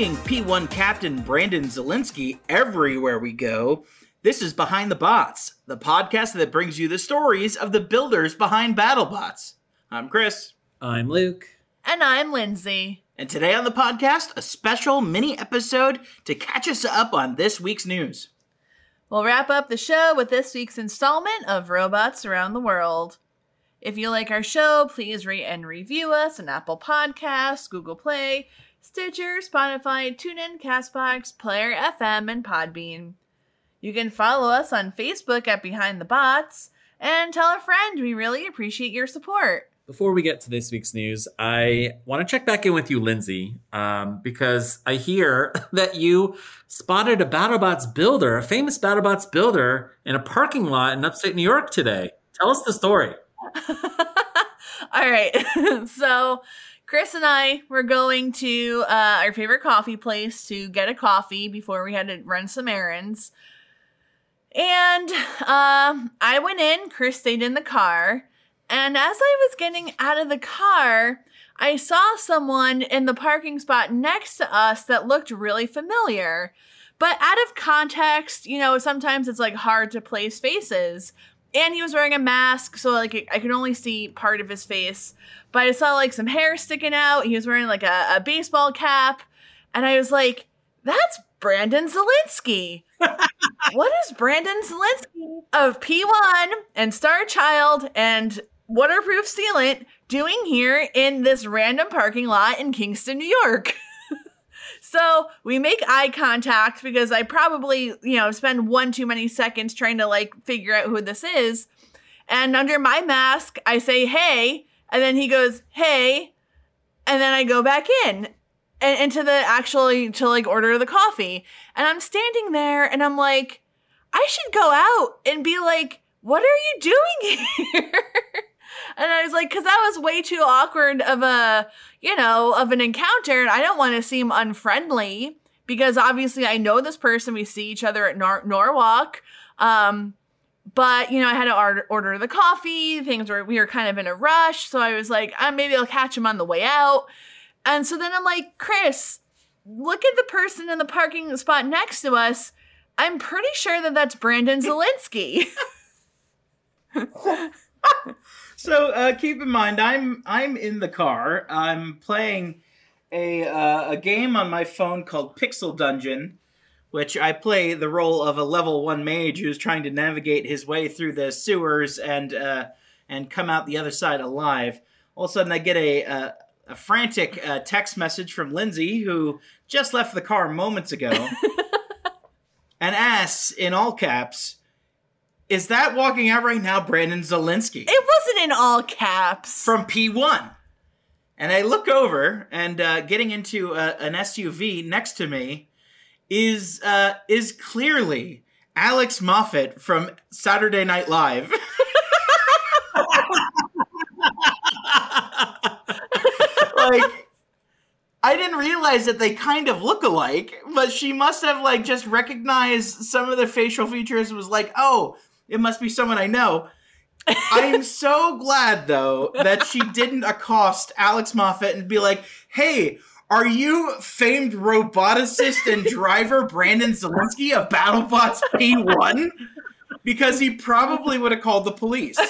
Seeing P1 Captain Brandon Zalinsky everywhere we go, this is Behind the Bots, the podcast that brings you the stories of the builders behind BattleBots. I'm Chris, I'm Luke. And I'm Lindsay. and today on the podcast, a special mini episode to catch us up on this week's news. We'll wrap up the show with this week's installment of Robots Around the World. If you like our show, please rate and review us on Apple Podcasts, Google Play, Stitcher, Spotify, TuneIn, Castbox, Player FM, and Podbean. You can follow us on Facebook at Behind the Bots and tell a friend. We really appreciate your support. Before we get to this week's news, I want to check back in with you, Lindsay, um, because I hear that you spotted a BattleBots builder, a famous BattleBots builder, in a parking lot in upstate New York today. Tell us the story. All right. so, Chris and I were going to uh, our favorite coffee place to get a coffee before we had to run some errands. And um, I went in, Chris stayed in the car. And as I was getting out of the car, I saw someone in the parking spot next to us that looked really familiar. But out of context, you know, sometimes it's like hard to place faces. And he was wearing a mask, so like I could only see part of his face. But I saw like some hair sticking out. He was wearing like a, a baseball cap. And I was like, that's Brandon Zalinsky. what is Brandon Zalinsky of P1 and Star Child and Waterproof Sealant doing here in this random parking lot in Kingston, New York? so we make eye contact because I probably, you know, spend one too many seconds trying to like figure out who this is. And under my mask, I say, hey. And then he goes, hey. And then I go back in and into the actually to like order the coffee. And I'm standing there and I'm like, I should go out and be like, what are you doing here? And I was like, because that was way too awkward of a, you know, of an encounter. And I don't want to seem unfriendly because obviously I know this person. We see each other at Nor- Norwalk. Um, but you know, I had to order, order the coffee. Things were we were kind of in a rush, so I was like, uh, maybe I'll catch him on the way out. And so then I'm like, Chris, look at the person in the parking spot next to us. I'm pretty sure that that's Brandon Zalinsky. So uh, keep in mind, I'm I'm in the car. I'm playing a uh, a game on my phone called Pixel Dungeon, which I play the role of a level one mage who's trying to navigate his way through the sewers and uh, and come out the other side alive. All of a sudden, I get a a, a frantic uh, text message from Lindsay, who just left the car moments ago, and asks in all caps. Is that walking out right now, Brandon Zalinsky? it wasn't in all caps. from P1. And I look over, and uh, getting into a, an SUV next to me is uh, is clearly Alex Moffat from Saturday Night Live. like, I didn't realize that they kind of look alike, but she must have like just recognized some of the facial features. and Was like, oh, it must be someone I know. I am so glad though that she didn't accost Alex Moffat and be like, "Hey, are you famed roboticist and driver Brandon Zalinsky of BattleBots P1?" Because he probably would have called the police.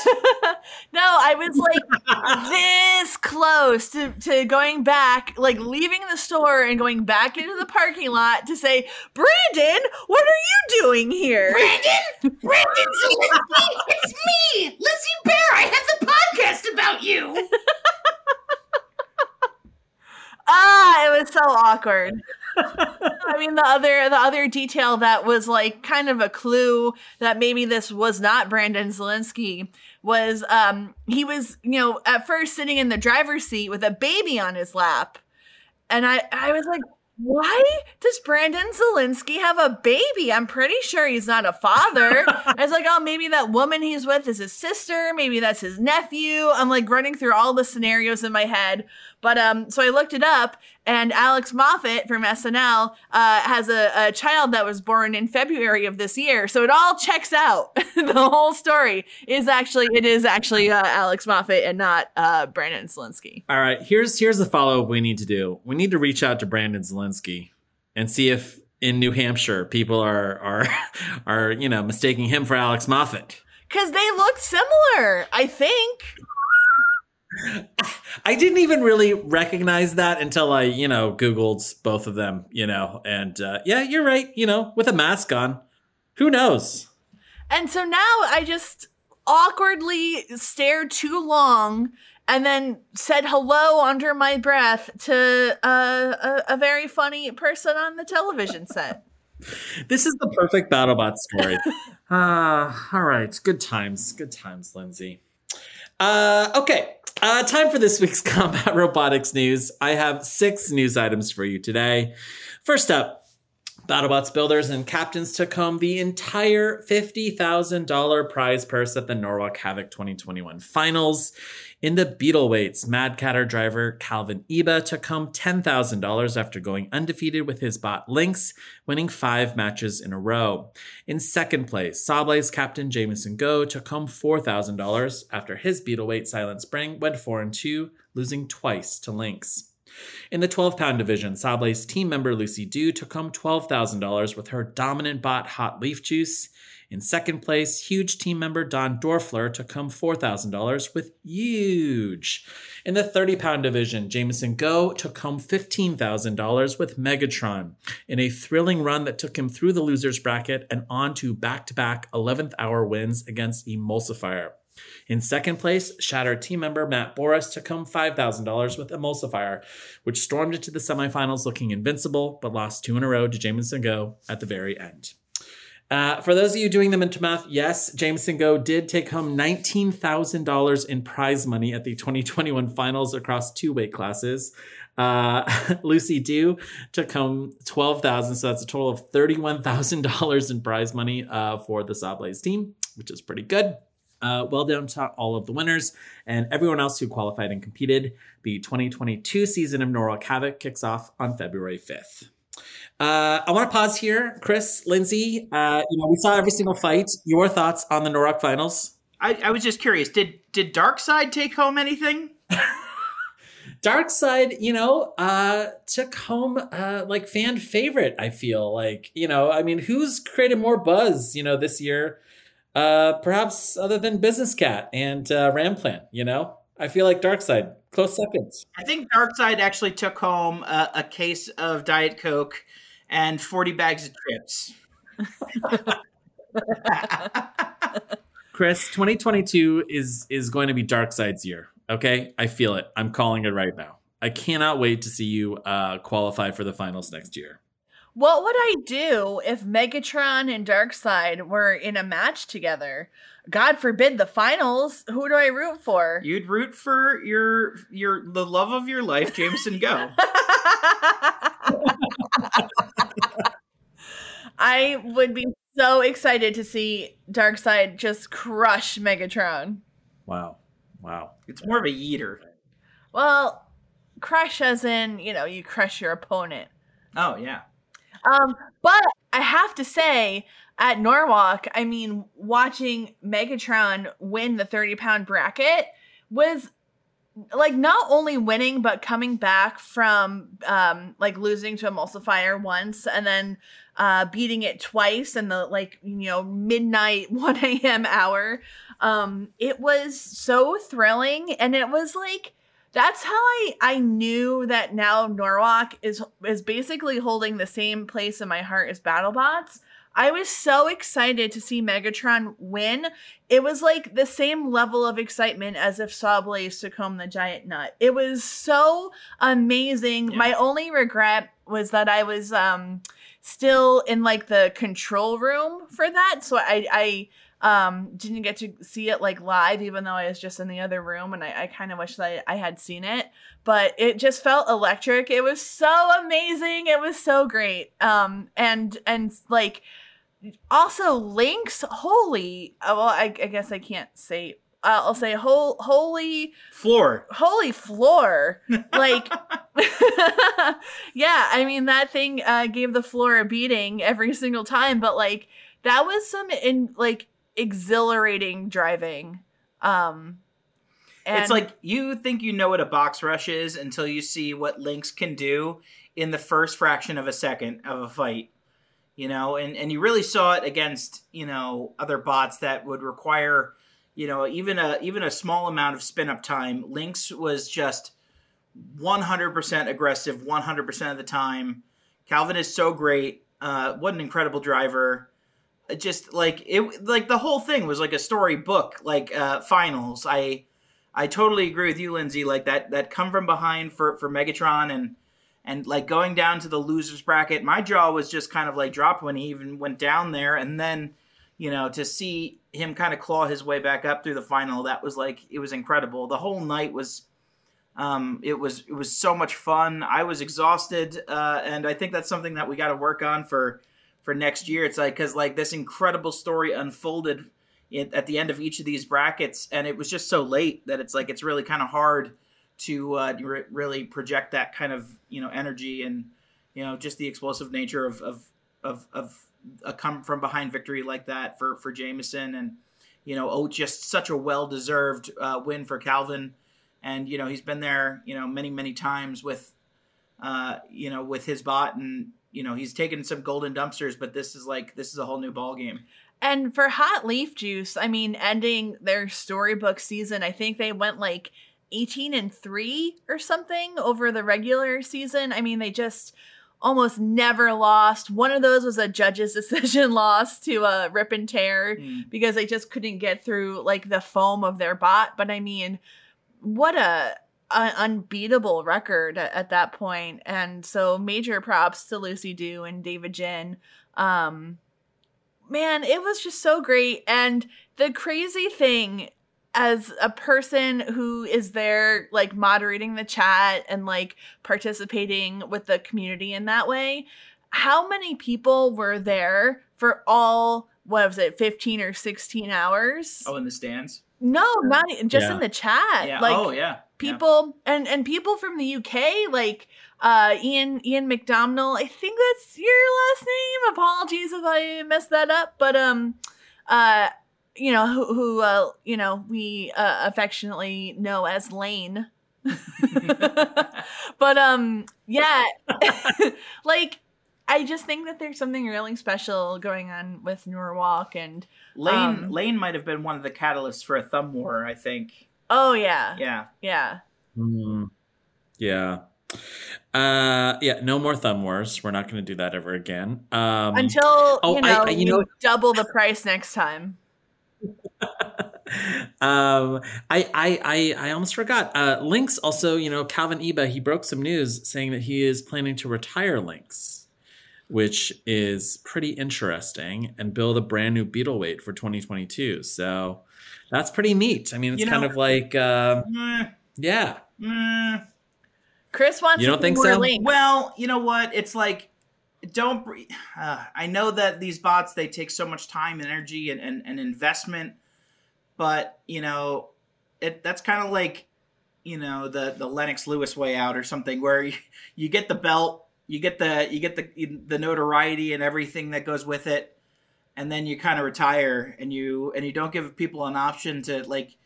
No, I was like this close to, to going back, like leaving the store and going back into the parking lot to say, Brandon, what are you doing here? Brandon! Brandon Zalinsky! It's me! Lizzie Bear! I have the podcast about you! Ah, it was so awkward. I mean, the other the other detail that was like kind of a clue that maybe this was not Brandon Zalinsky was um he was you know at first sitting in the driver's seat with a baby on his lap, and I I was like. Why does Brandon Zalinsky have a baby? I'm pretty sure he's not a father. I was like, oh, maybe that woman he's with is his sister. Maybe that's his nephew. I'm like running through all the scenarios in my head. But um, so I looked it up, and Alex Moffat from SNL uh, has a, a child that was born in February of this year. So it all checks out. the whole story is actually it is actually uh, Alex Moffat and not uh, Brandon Zalinsky. All right, here's here's the follow up we need to do. We need to reach out to Brandon Zalinsky and see if in New Hampshire people are are are you know mistaking him for Alex Moffat. Because they look similar, I think. I didn't even really recognize that until I you know googled both of them. You know, and uh, yeah, you're right. You know, with a mask on, who knows? And so now I just awkwardly stared too long and then said hello under my breath to uh, a, a very funny person on the television set. This is the perfect BattleBot story. uh, all right. Good times. Good times, Lindsay. Uh, okay. Uh, time for this week's combat robotics news. I have six news items for you today. First up, BattleBots builders and captains took home the entire $50,000 prize purse at the Norwalk Havoc 2021 finals. In the Beetleweights, Mad Catter driver Calvin Eba took home $10,000 after going undefeated with his bot Lynx, winning five matches in a row. In second place, Sawblaze captain Jamison Go took home $4,000 after his Beetleweight Silent Spring went 4 and 2, losing twice to Lynx. In the 12 pound division, Sawblaze team member Lucy Dew took home $12,000 with her dominant bot Hot Leaf Juice. In second place, huge team member Don Dorfler took home $4,000 with huge. In the 30 pound division, Jamison Go took home $15,000 with Megatron in a thrilling run that took him through the losers bracket and on to back to back 11th hour wins against Emulsifier. In second place, Shattered team member Matt Boris took home $5,000 with Emulsifier, which stormed into the semifinals looking invincible, but lost two in a row to Jamison Go at the very end. Uh, for those of you doing the mental math, yes, Jamison Go did take home $19,000 in prize money at the 2021 finals across two weight classes. Uh, Lucy Dew took home twelve thousand, so that's a total of thirty-one thousand dollars in prize money uh, for the Sawblaze team, which is pretty good. Uh, well done to all of the winners and everyone else who qualified and competed. The 2022 season of Norwalk Havoc kicks off on February 5th. Uh, I want to pause here, Chris, Lindsay. Uh, you know, we saw every single fight. Your thoughts on the Norwalk finals? I, I was just curious. Did did Darkseid take home anything? Dark Side, you know, uh, took home uh, like fan favorite. I feel like, you know, I mean, who's created more buzz, you know, this year? Uh, perhaps other than Business Cat and uh, Ramplant. You know, I feel like Dark Side close seconds. I think Darkseid actually took home a, a case of Diet Coke and 40 bags of chips. Chris, 2022 is is going to be Dark Side's year. Okay, I feel it. I'm calling it right now. I cannot wait to see you uh, qualify for the finals next year. What would I do if Megatron and Darkseid were in a match together? God forbid the finals. Who do I root for? You'd root for your your the love of your life, Jamison Go. I would be so excited to see Darkseid just crush Megatron. Wow, wow. It's more of a yeeter. Well, crush as in, you know, you crush your opponent. Oh yeah. Um, but I have to say, at Norwalk, I mean, watching Megatron win the 30 pound bracket was like not only winning but coming back from um like losing to emulsifier once and then uh beating it twice in the like you know midnight 1 a.m hour. Um it was so thrilling and it was like that's how I I knew that now Norwalk is is basically holding the same place in my heart as BattleBots. I was so excited to see Megatron win. It was like the same level of excitement as if Sawblaze took home the giant nut. It was so amazing. Yeah. My only regret was that I was um still in like the control room for that. So I I um didn't get to see it like live even though i was just in the other room and i, I kind of wish that I, I had seen it. But it just felt electric. It was so amazing. It was so great. Um and and like also Lynx holy uh, well i, I guess i can't say uh, i'll say whole holy Floor. holy floor. Like yeah i mean that thing uh gave the floor a beating every single time but like that was some in like exhilarating driving um and it's like you think you know what a box rush is until you see what Lynx can do in the first fraction of a second of a fight. You know, and, and you really saw it against, you know, other bots that would require, you know, even a even a small amount of spin up time. Lynx was just 100% aggressive 100% of the time. Calvin is so great. Uh, what an incredible driver. Just like it, like the whole thing was like a storybook, like uh, finals. I, I totally agree with you, Lindsay. Like that, that come from behind for for Megatron and and like going down to the losers bracket. My jaw was just kind of like dropped when he even went down there, and then you know to see him kind of claw his way back up through the final. That was like it was incredible. The whole night was um, it was it was so much fun. I was exhausted, uh, and I think that's something that we got to work on for for next year. It's like because like this incredible story unfolded at the end of each of these brackets, and it was just so late that it's like it's really kind of hard to uh, re- really project that kind of you know energy and you know just the explosive nature of of of, of a come from behind victory like that for for Jamison and you know oh just such a well deserved uh, win for Calvin and you know he's been there you know many many times with uh, you know with his bot and you know he's taken some golden dumpsters but this is like this is a whole new ball game And for Hot Leaf Juice, I mean, ending their storybook season, I think they went like 18 and 3 or something over the regular season. I mean, they just almost never lost. One of those was a judge's decision loss to uh, Rip and Tear Mm. because they just couldn't get through like the foam of their bot. But I mean, what a, a unbeatable record at, at that point. And so major props to Lucy Dew and David Jin. Um, man, it was just so great. And the crazy thing, as a person who is there, like moderating the chat and like participating with the community in that way, how many people were there for all, what was it, 15 or 16 hours? oh in the stands No, not just Yeah. in the chat. yeah. Like, oh yeah. People and and people from the UK like uh Ian Ian McDonald I think that's your last name. Apologies if I messed that up but um uh you know who, who uh you know we uh, affectionately know as Lane. But um yeah. Like I just think that there's something really special going on with Norwalk and Lane Um, Lane might have been one of the catalysts for a thumb war I think oh yeah yeah yeah Mm, yeah. Uh, yeah. No more thumb wars. We're not going to do that ever again. Um, until oh, you know I- you know- double the price next time um, I, I, I, I almost forgot. Uh, Lynx also, you know, Calvin Eba, he broke some news saying that he is planning to retire Lynx, which is pretty interesting, and build a brand new Beetleweight for 2022. So that's pretty neat. I mean, it's You kind of like, uh, yeah. Chris wants You don't think more so? Link. Well, you know what? It's like don't. Uh, I know that these bots they take so much time and energy and, and, and investment, but you know, it that's kind of like you know the the Lennox Lewis way out or something where you, you get the belt, you get the you get the the notoriety and everything that goes with it, and then you kind of retire and you and you don't give people an option to like.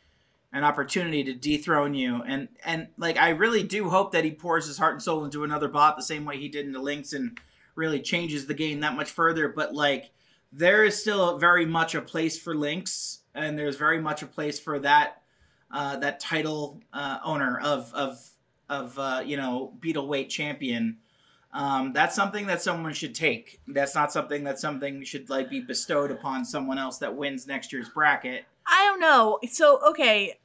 an opportunity to dethrone you. And and like I really do hope that he pours his heart and soul into another bot the same way he did into Lynx and really changes the game that much further. But like there is still very much a place for Lynx, and there's very much a place for that uh, that title uh, owner of of of uh, you know beetle weight champion. Um, that's something that someone should take. That's not something that something should like be bestowed upon someone else that wins next year's bracket. I don't know. So, okay,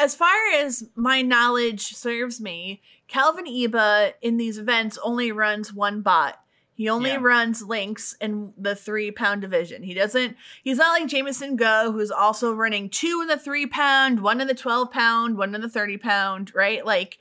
as far as my knowledge serves me, Calvin Eba in these events only runs one bot. He only Yeah. runs Lynx in the three pound division. He doesn't, he's not like Jamison Go, who's also running two in the three pound, one in the 12 pound, one in the 30 pound, right? Like,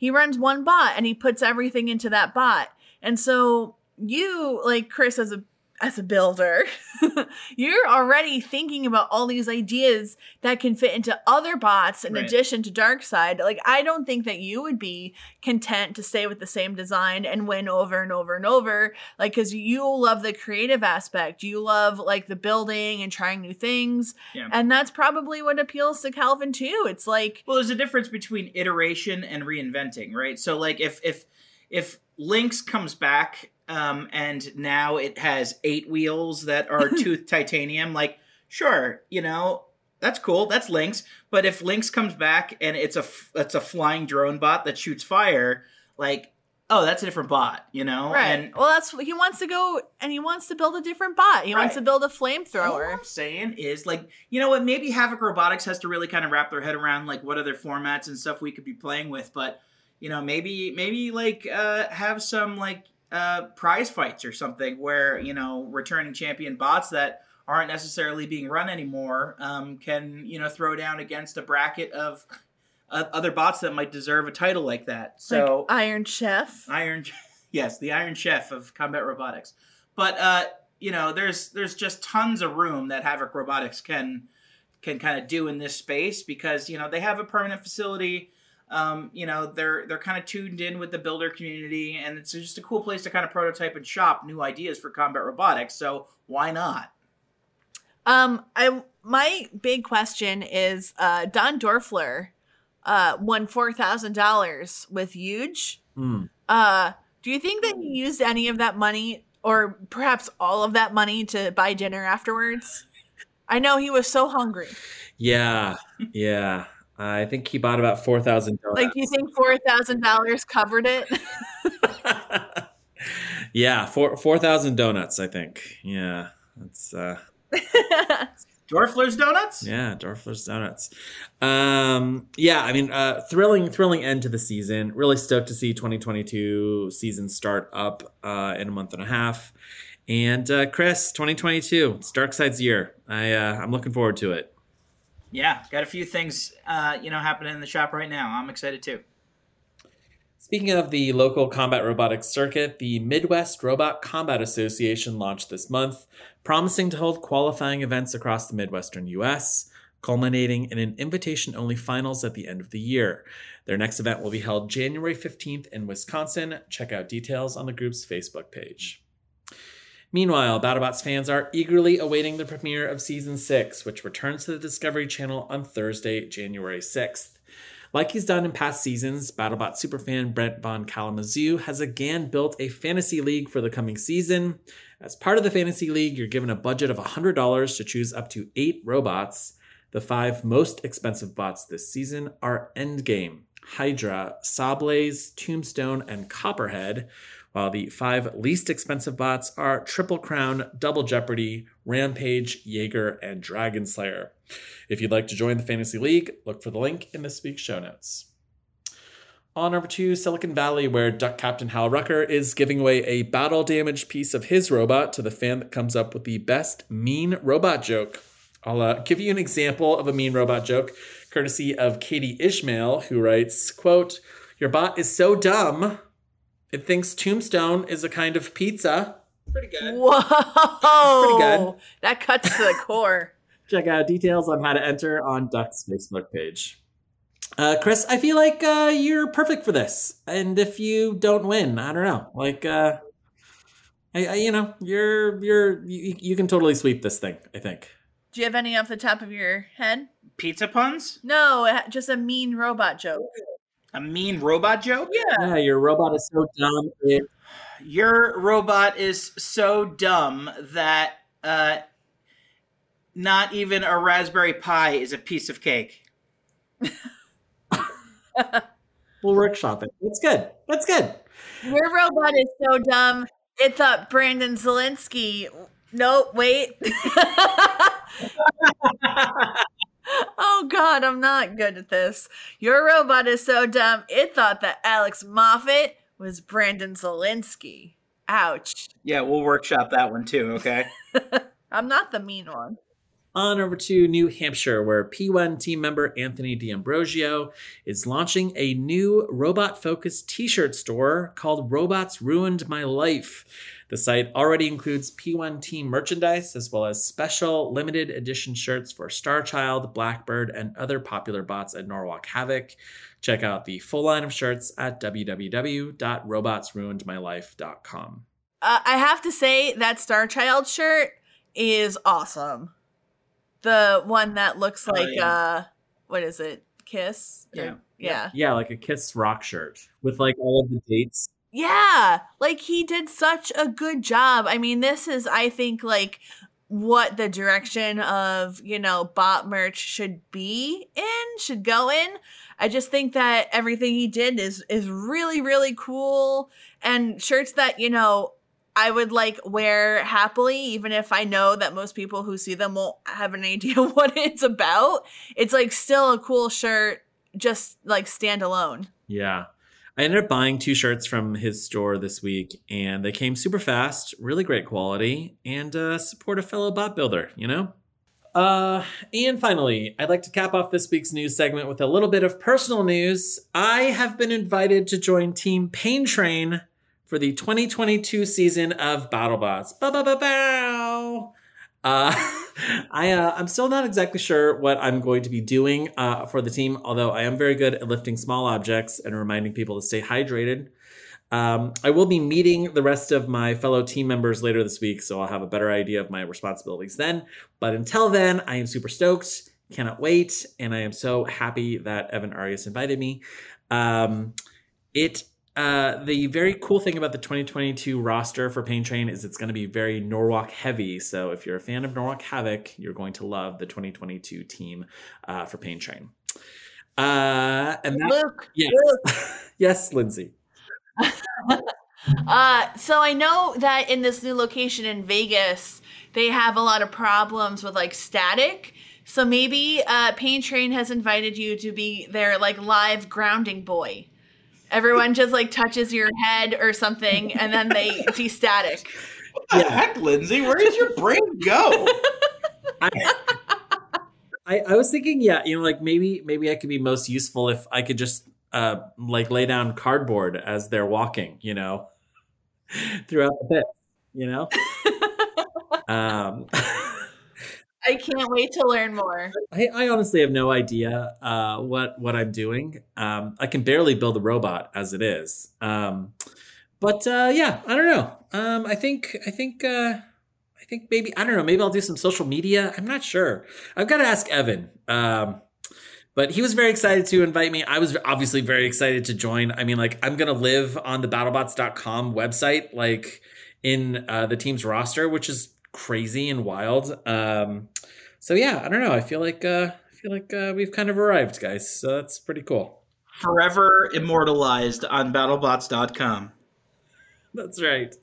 he runs one bot and he puts everything into that bot. And so you, like Chris, as a as a builder, you're already thinking about all these ideas that can fit into other bots in Right. addition to Darkseid. Like, I don't think that you would be content to stay with the same design and win over and over and over. Like, because you love the creative aspect, you love like the building and trying new things. Yeah. And that's probably what appeals to Calvin too. It's like, Well, there's a difference between iteration and reinventing, right? So like if if if Lynx comes back um, and now it has eight wheels that are tooth titanium, like sure, you know that's cool, that's Lynx. But if Lynx comes back and it's a it's a flying drone bot that shoots fire, like oh, that's a different bot, you know? right. And well, that's he wants to go and he wants to build a different bot. He wants to build a flamethrower. All. I'm saying is like, you know what? Maybe Havoc Robotics has to really kind of wrap their head around like what other formats and stuff we could be playing with. But you know, maybe maybe like uh, have some like uh, prize fights or something where you know returning champion bots that aren't necessarily being run anymore um, can you know throw down against a bracket of uh, other bots that might deserve a title like that. So like Iron Chef. Iron, yes, the Iron Chef of combat robotics. But uh, you know, there's there's just tons of room that Havoc Robotics can can kind of do in this space because you know they have a permanent facility. Um, you know, they're they're kind of tuned in with the builder community, and it's just a cool place to kind of prototype and shop new ideas for combat robotics. So why not? Um, I my big question is uh Don Dorfler uh won four thousand dollars with Huge. Hmm. Uh do you think that he used any of that money or perhaps all of that money to buy dinner afterwards? I know he was so hungry. Yeah, yeah. I think he bought about four thousand dollars. Like do you think four thousand dollars covered it? yeah, four four thousand donuts. I think. Yeah, that's uh, Dorfler's Donuts? yeah, Dorfler's donuts. Um, yeah, I mean, uh, thrilling, thrilling end to the season. Really stoked to see 2022 season start up uh, in a month and a half. And uh, Chris, 2022, it's Dark Side's year. I uh, I'm looking forward to it. Yeah, got a few things uh, you know happening in the shop right now. I'm excited too. Speaking of the local combat robotics circuit, the Midwest Robot Combat Association launched this month, promising to hold qualifying events across the Midwestern US, culminating in an invitation only finals at the end of the year. Their next event will be held January 15th in Wisconsin. Check out details on the group's Facebook page. Meanwhile, BattleBots fans are eagerly awaiting the premiere of Season 6, which returns to the Discovery Channel on Thursday, January 6th. Like he's done in past seasons, BattleBot superfan Brent Von Kalamazoo has again built a fantasy league for the coming season. As part of the fantasy league, you're given a budget of $100 to choose up to eight robots. The five most expensive bots this season are Endgame, Hydra, Sawblaze, Tombstone, and Copperhead, while the five least expensive bots are Triple Crown, Double Jeopardy, Rampage, Jaeger, and Dragon Slayer. If you'd like to join the Fantasy League, look for the link in this week's show notes. On over to Silicon Valley, where Duck Captain Hal Rucker is giving away a battle damaged piece of his robot to the fan that comes up with the best mean robot joke. I'll uh, give you an example of a mean robot joke, courtesy of Katie Ishmael, who writes, quote, Your bot is so dumb, it thinks Tombstone is a kind of pizza. Pretty good. Whoa. Pretty good. That cuts to the core. Check out details on how to enter on Duck's Facebook page. Uh, Chris, I feel like uh, you're perfect for this, and if you don't win, I don't know. Like, uh, I, I, you know, you're you're you, you can totally sweep this thing. I think. Do you have any off the top of your head? pizza puns? No, just a mean robot joke. A mean robot joke? Yeah. Yeah, your robot is so dumb. It, Your robot is so dumb that uh, not even a Raspberry Pi is a piece of cake. we'll workshop it. That's good. That's good. Your robot is so dumb. It thought Brandon Zalinsky. No, wait. oh God, I'm not good at this. Your robot is so dumb. It thought that Alex Moffat was Brandon Zalinsky. Ouch. Yeah, we'll workshop that one too, okay? I'm not the mean one. On over to New Hampshire, where P1 team member Anthony D'Ambrosio is launching a new robot focused t shirt store called Robots Ruined My Life. The site already includes P1 team merchandise as well as special limited edition shirts for Starchild, Blackbird, and other popular bots at Norwalk Havoc. Check out the full line of shirts at www.robotsruinedmylife.com. Uh, I have to say that Starchild shirt is awesome. The one that looks Oh, like yeah. uh what is it? Kiss? Or- Yeah. Yeah. Yeah, like a Kiss rock shirt with like all of the dates. Yeah. Like he did such a good job. I mean, this is I think like what the direction of, you know, bot merch should be in, should go in. I just think that everything he did is is really really cool and shirts that, you know, I would like wear happily, even if I know that most people who see them won't have an idea what it's about. It's like still a cool shirt, just like standalone. Yeah. I ended up buying two shirts from his store this week, and they came super fast, really great quality, and uh, support a fellow bot builder, you know? Uh, and finally, I'd like to cap off this week's news segment with a little bit of personal news. I have been invited to join Team Pain Train for the 2022 season of BattleBots. Bow, bow, bow, bow. Uh, I uh, I'm still not exactly sure what I'm going to be doing uh, for the team, although I am very good at lifting small objects and reminding people to stay hydrated. Um, I will be meeting the rest of my fellow team members later this week, so I'll have a better idea of my responsibilities then. But until then, I am super stoked, cannot wait, and I am so happy that Evan Arias invited me. Um, it uh, the very cool thing about the 2022 roster for Pain Train is it's going to be very Norwalk heavy. So if you're a fan of Norwalk Havoc, you're going to love the 2022 team uh, for Pain Train. Uh, and that, Luke, yes, Luke. yes, Lindsay. Uh, so I know that in this new location in Vegas, they have a lot of problems with like static. So maybe uh, Pain Train has invited you to be their like live grounding boy. Everyone just like touches your head or something, and then they de-static. What the heck, Lindsay? Where does your brain go? I, I, I was thinking, yeah, you know, like maybe maybe I could be most useful if I could just uh like lay down cardboard as they're walking, you know, throughout the pit, you know. um, I can't wait to learn more. I, I honestly have no idea uh, what what I'm doing. Um, I can barely build a robot as it is. Um, but uh, yeah, I don't know. Um, I think I think uh, I think maybe I don't know. Maybe I'll do some social media. I'm not sure. I've got to ask Evan. Um, but he was very excited to invite me. I was obviously very excited to join. I mean, like I'm gonna live on the BattleBots.com website, like in uh, the team's roster, which is crazy and wild. Um, so yeah, I don't know. I feel like uh, I feel like uh, we've kind of arrived, guys. So that's pretty cool. Forever immortalized on BattleBots.com. That's right.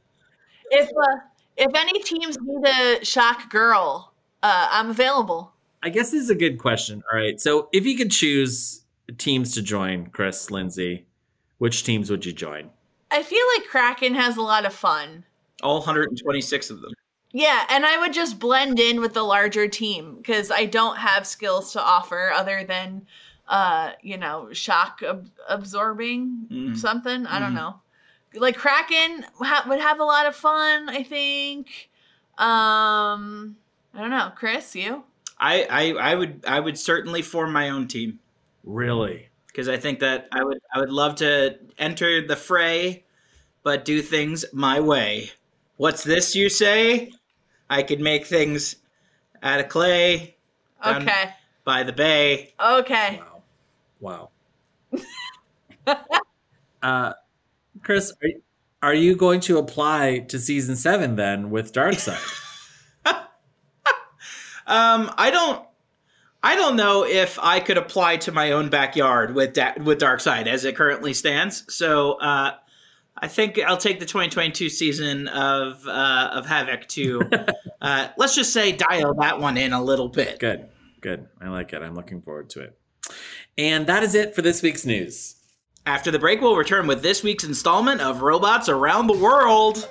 If uh, if any teams need a shock girl, uh, I'm available. I guess this is a good question. All right. So if you could choose teams to join, Chris, Lindsay, which teams would you join? I feel like Kraken has a lot of fun. All 126 of them. Yeah, and I would just blend in with the larger team because I don't have skills to offer other than, uh, you know, shock ab- absorbing Mhm. something. I don't Mhm. know. Like Kraken ha- would have a lot of fun. I think. Um, I don't know, Chris. You? I, I, I would I would certainly form my own team Really? because I think that I would I would love to enter the fray, but do things my way. What's this you say? I could make things out of clay, Done. Okay. by the bay. Okay. Wow. Wow. uh, Chris, are you, are you going to apply to season seven then with Darkseid? Um, I don't. I don't know if I could apply to my own backyard with da- with Darkseid as it currently stands. So uh, I think I'll take the 2022 season of uh, of Havoc to uh, let's just say dial that one in a little bit. Good, good. I like it. I'm looking forward to it. And that is it for this week's news. After the break, we'll return with this week's installment of Robots Around the World.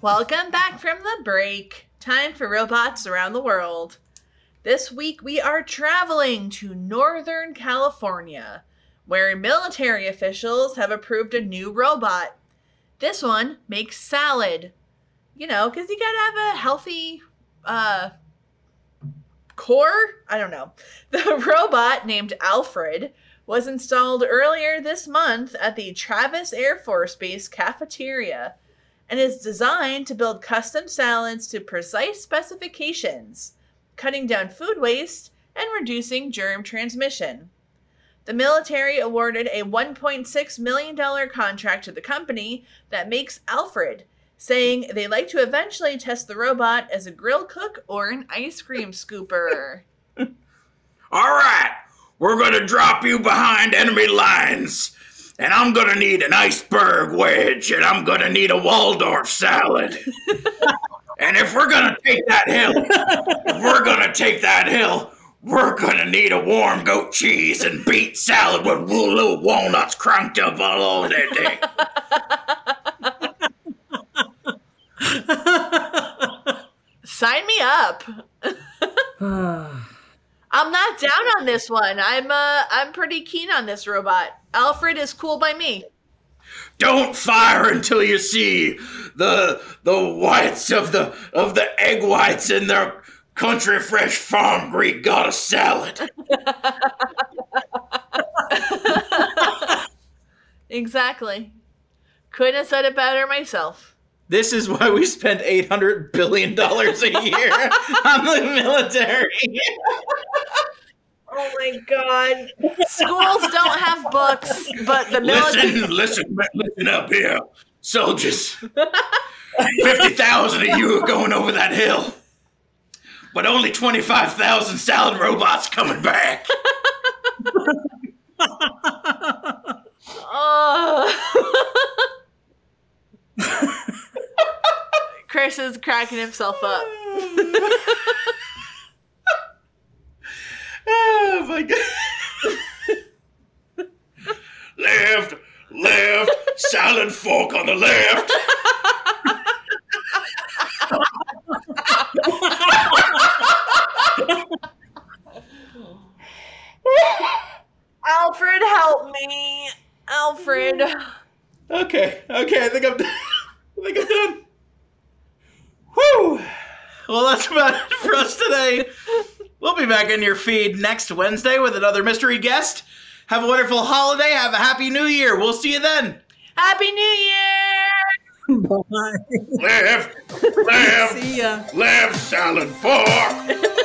Welcome back from the break. Time for robots around the world. This week we are traveling to Northern California, where military officials have approved a new robot. This one makes salad. You know, because you gotta have a healthy uh, core? I don't know. The robot named Alfred was installed earlier this month at the Travis Air Force Base cafeteria and is designed to build custom salads to precise specifications, cutting down food waste and reducing germ transmission. The military awarded a $1.6 million contract to the company that makes Alfred, saying they like to eventually test the robot as a grill cook or an ice cream scooper. All right, we're gonna drop you behind enemy lines. And I'm gonna need an iceberg wedge, and I'm gonna need a Waldorf salad. and if we're gonna take that hill, if we're gonna take that hill, we're gonna need a warm goat cheese and beet salad with little walnuts crunked up all over that thing. Sign me up. I'm not down on this one. I'm uh I'm pretty keen on this robot. Alfred is cool by me. Don't fire until you see the the whites of the of the egg whites in their country fresh farm Greek goddess salad. Exactly. Couldn't have said it better myself. This is why we spend eight hundred billion dollars a year on the military. Oh my god. Schools don't have books, but the military Listen, listen, listen up here, soldiers. Fifty thousand of you are going over that hill, but only twenty-five thousand salad robots coming back. Oh. Chris is cracking himself up. oh my god. Left, left, salad fork on the left. Alfred, help me. Alfred. Okay, okay, I think I'm done. I think I'm done. Whew. Well, that's about it for us today. We'll be back in your feed next Wednesday with another mystery guest. Have a wonderful holiday. Have a happy new year. We'll see you then. Happy New Year! Left, left, See ya. left salad fork.